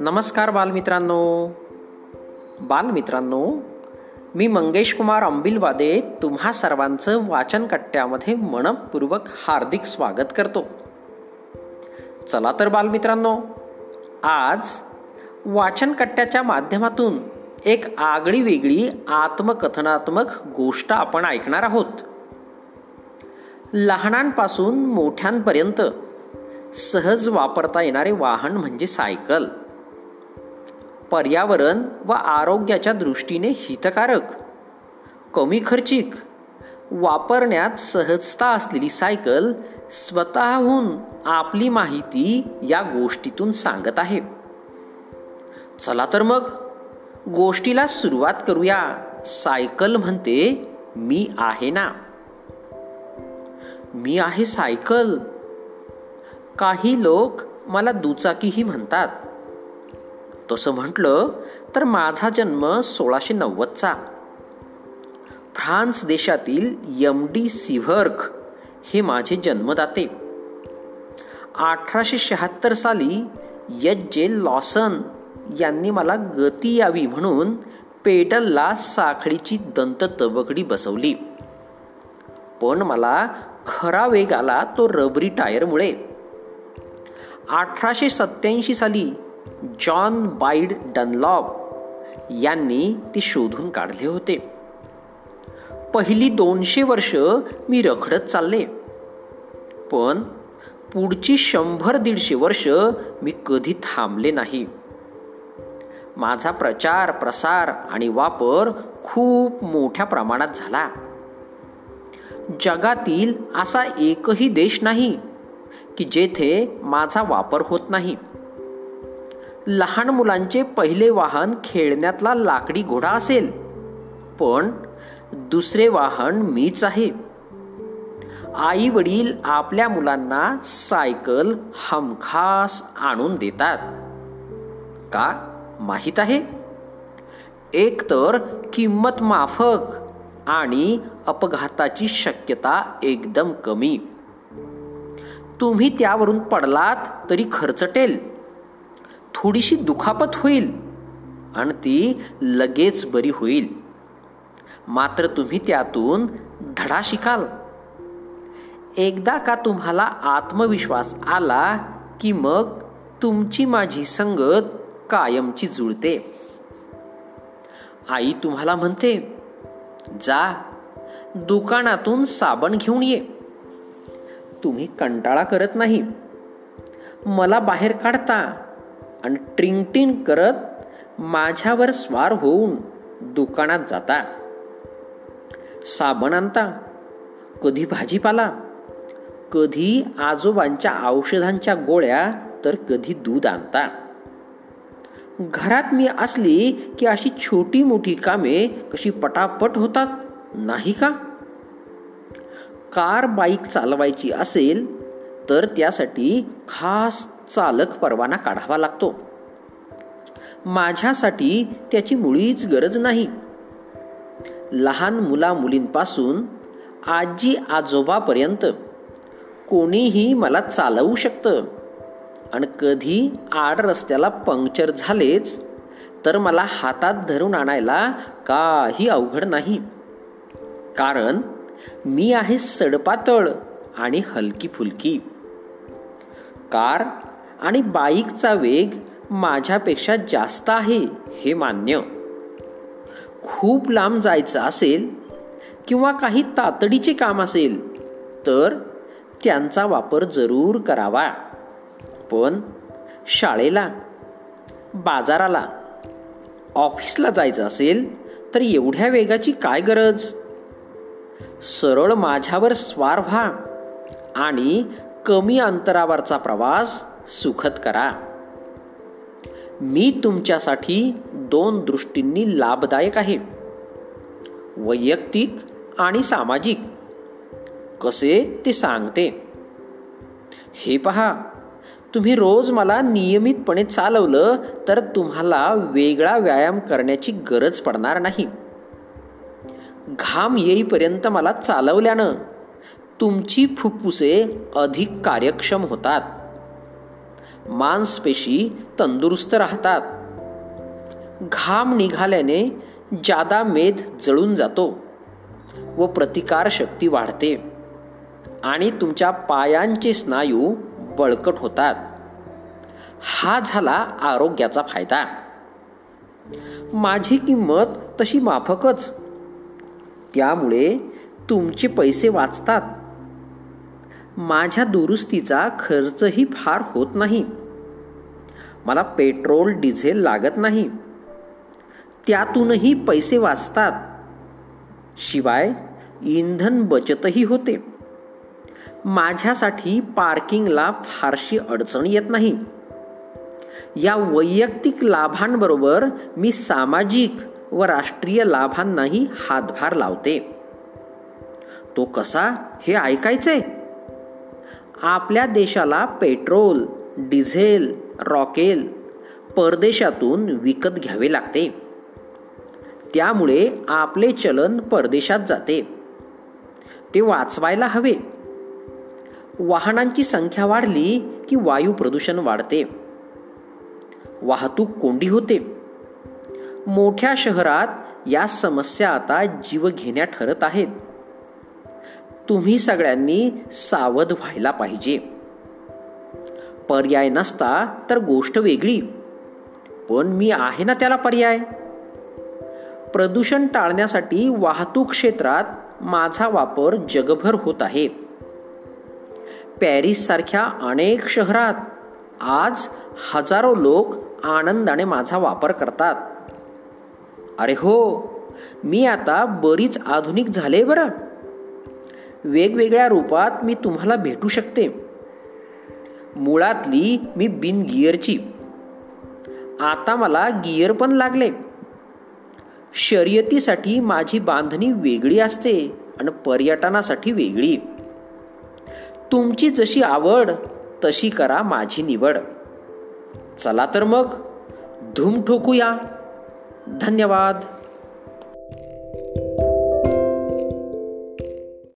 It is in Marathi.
नमस्कार बालमित्रांनो. बालमित्रांनो मी मंगेश कुमार अंबिलवादे तुम्हा सर्वांचं वाचन कट्ट्यामध्ये मनपूर्वक हार्दिक स्वागत करतो. चला तर बालमित्रांनो आज वाचन कट्ट्याच्या माध्यमातून एक आगळी वेगळी आत्मकथनात्मक गोष्ट आपण ऐकणार आहोत. लहानांपासून मोठ्यांपर्यंत सहज वापरता येणारे वाहन म्हणजे सायकल. पर्यावरण व आरोग्याच्या दृष्टीने हितकारक कमी खर्चिक वापरण्यात सहजता असलेली सायकल स्वतःहून आपली माहिती या गोष्टीतून सांगत आहे. चला तर मग गोष्टीला सुरुवात करूया. सायकल म्हणते मी आहे ना. मी आहे सायकल. काही लोक मला दुचाकीही म्हणतात. तसं म्हटलं तर माझा जन्म सोळाशे नव्वदचा. फ्रान्स देशातील यम डी सिव्हर्क हे माझे जन्मदाते. अठराशे शहात्तर साली एच जे. लॉसन यांनी मला गती यावी म्हणून पेडलला साखळीची दंत तबकडी बसवली. पण मला खरा वेग आला तो रबरी टायरमुळे. अठराशे सत्याऐंशी साली जॉन बाईड डनलॉप यांनी ती शोधून काढले होते. पहिली दोनशे वर्ष मी रखडत चालले. पण पुढची शंभर दीडशे वर्ष मी कधी थांबले नाही. माझा प्रचार प्रसार आणि वापर खूप मोठ्या प्रमाणात झाला. जगातील असा एकही देश नाही की जेथे माझा वापर होत नाही. लहान मुलांचे पहिले वाहन खेळण्यातला लाकडी घोडा असेल पण दुसरे वाहन मीच आहे. आई वडील आपल्या मुलांना सायकल हमखास आणून देतात. का? माहीत आहे? एक तर किंमत माफक आणि अपघाताची शक्यता एकदम कमी. तुम्ही त्यावरून पडलात तरी खर्चटेल. थोडीशी दुखापत होईल आणि ती लगेच बरी होईल. मात्र तुम्ही त्यातून धडा शिकाल. एकदा का तुम्हाला आत्मविश्वास आला की मग तुमची माझी संगत कायमची जुळते. आई तुम्हाला म्हणते जा दुकानातून साबण घेऊन ये. तुम्ही कंटाळा करत नाही. मला बाहेर काढता आणि ट्रिंगटिंग करत माझ्यावर स्वार होऊन दुकानात जाता. साबण आणता कधी भाजीपाला कधी आजोबांच्या औषधांच्या गोळ्या तर कधी दूध आणता. घरात मी असली की अशी छोटी मोठी कामे कशी पटापट होतात नाही का? कार बाईक चालवायची असेल तर त्यासाठी खास चालक परवाना काढावा लागतो. माझ्यासाठी त्याची मुळीच गरज नाही. लहान मुला मुलींपासून आजी आजोबापर्यंत कोणीही मला चालवू शकतं. आणि कधी आड रस्त्याला पंक्चर झालेच तर मला हातात धरून आणायला काही अवघड नाही. कारण मी आहे सडपातळ आणि हलकी फुलकी कार आणि बाईकचा वेग माझ्यापेक्षा जास्त आहे हे मान्य. खूप लांब जायचं असेल किंवा काही तातडीचे काम असेल तर त्यांचा वापर जरूर करावा. पण शाळेला बाजाराला ऑफिसला जायचं असेल तर एवढ्या वेगाची काय गरज? सरळ माझ्यावर स्वार व्हा आणि कमी अंतरावरचा प्रवास सुखद करा. मी तुमच्यासाठी दोन दृष्टींनी लाभदायक आहे. वैयक्तिक आणि सामाजिक. कसे ते सांगते? हे पहा. तुम्ही रोज मला नियमितपणे चालवलं तर तुम्हाला वेगळा व्यायाम करण्याची गरज पडणार नाही. घाम येईपर्यंत मला चालवल्यानं तुमची फुफ्फुसे अधिक कार्यक्षम होतात. मांसपेशी तंदुरुस्त राहतात. घाम निघाल्याने जादा मेद जळून जातो व प्रतिकार शक्ती वाढते. आणि तुमच्या पायांचे स्नायू बळकट होतात. हा झाला आरोग्याचा फायदा. माझी किंमत तशी माफकच. त्यामुळे तुमचे पैसे वाचतात. माझ्या दुरुस्तीचा खर्चही फार होत नाही. मला पेट्रोल डिझेल लागत नाही. त्यातूनही पैसे वाचतात. शिवाय इंधन बचतही होते. माझ्यासाठी पार्किंगला फारशी अडचण येत नाही. या वैयक्तिक लाभांबरोबर मी सामाजिक व राष्ट्रीय लाभांनाही हातभार लावते. तो कसा हे ऐकायचंय? आपल्या देशाला पेट्रोल डिझेल रॉकेल परदेशातून विकत घ्यावे लागते. त्यामुळे आपले चलन परदेशात जाते. ते वाचवायला हवे. वाहनांची संख्या वाढली की वायू प्रदूषण वाढते. वाहतूक कोंडी होते. मोठ्या शहरात या समस्या आता जीवघेण्या ठरत आहेत. तुम्ही सगळ्यांनी सावध व्हायला पाहिजे. पर्याय नसता तर गोष्ट वेगळी. पण मी आहे ना त्याला पर्याय? प्रदूषण टाळण्यासाठी वाहतूक क्षेत्रात माझा वापर जगभर होत आहे. पॅरिससारख्या अनेक शहरात आज हजारो लोक आनंदाने माझा वापर करतात. अरे हो मी आता बरीच आधुनिक झाले बरं. वेगवेगळ्या रूपात मी तुम्हाला भेटू शकते. मुळातली मी बिन गिअरची. आता मला गिअर पण लागले. शर्यतीसाठी माझी बांधणी वेगळी असते आणि पर्यटनासाठी वेगळी. तुमची जशी आवड तशी करा माझी निवड. चला तर मग धूम ठोकूया. धन्यवाद.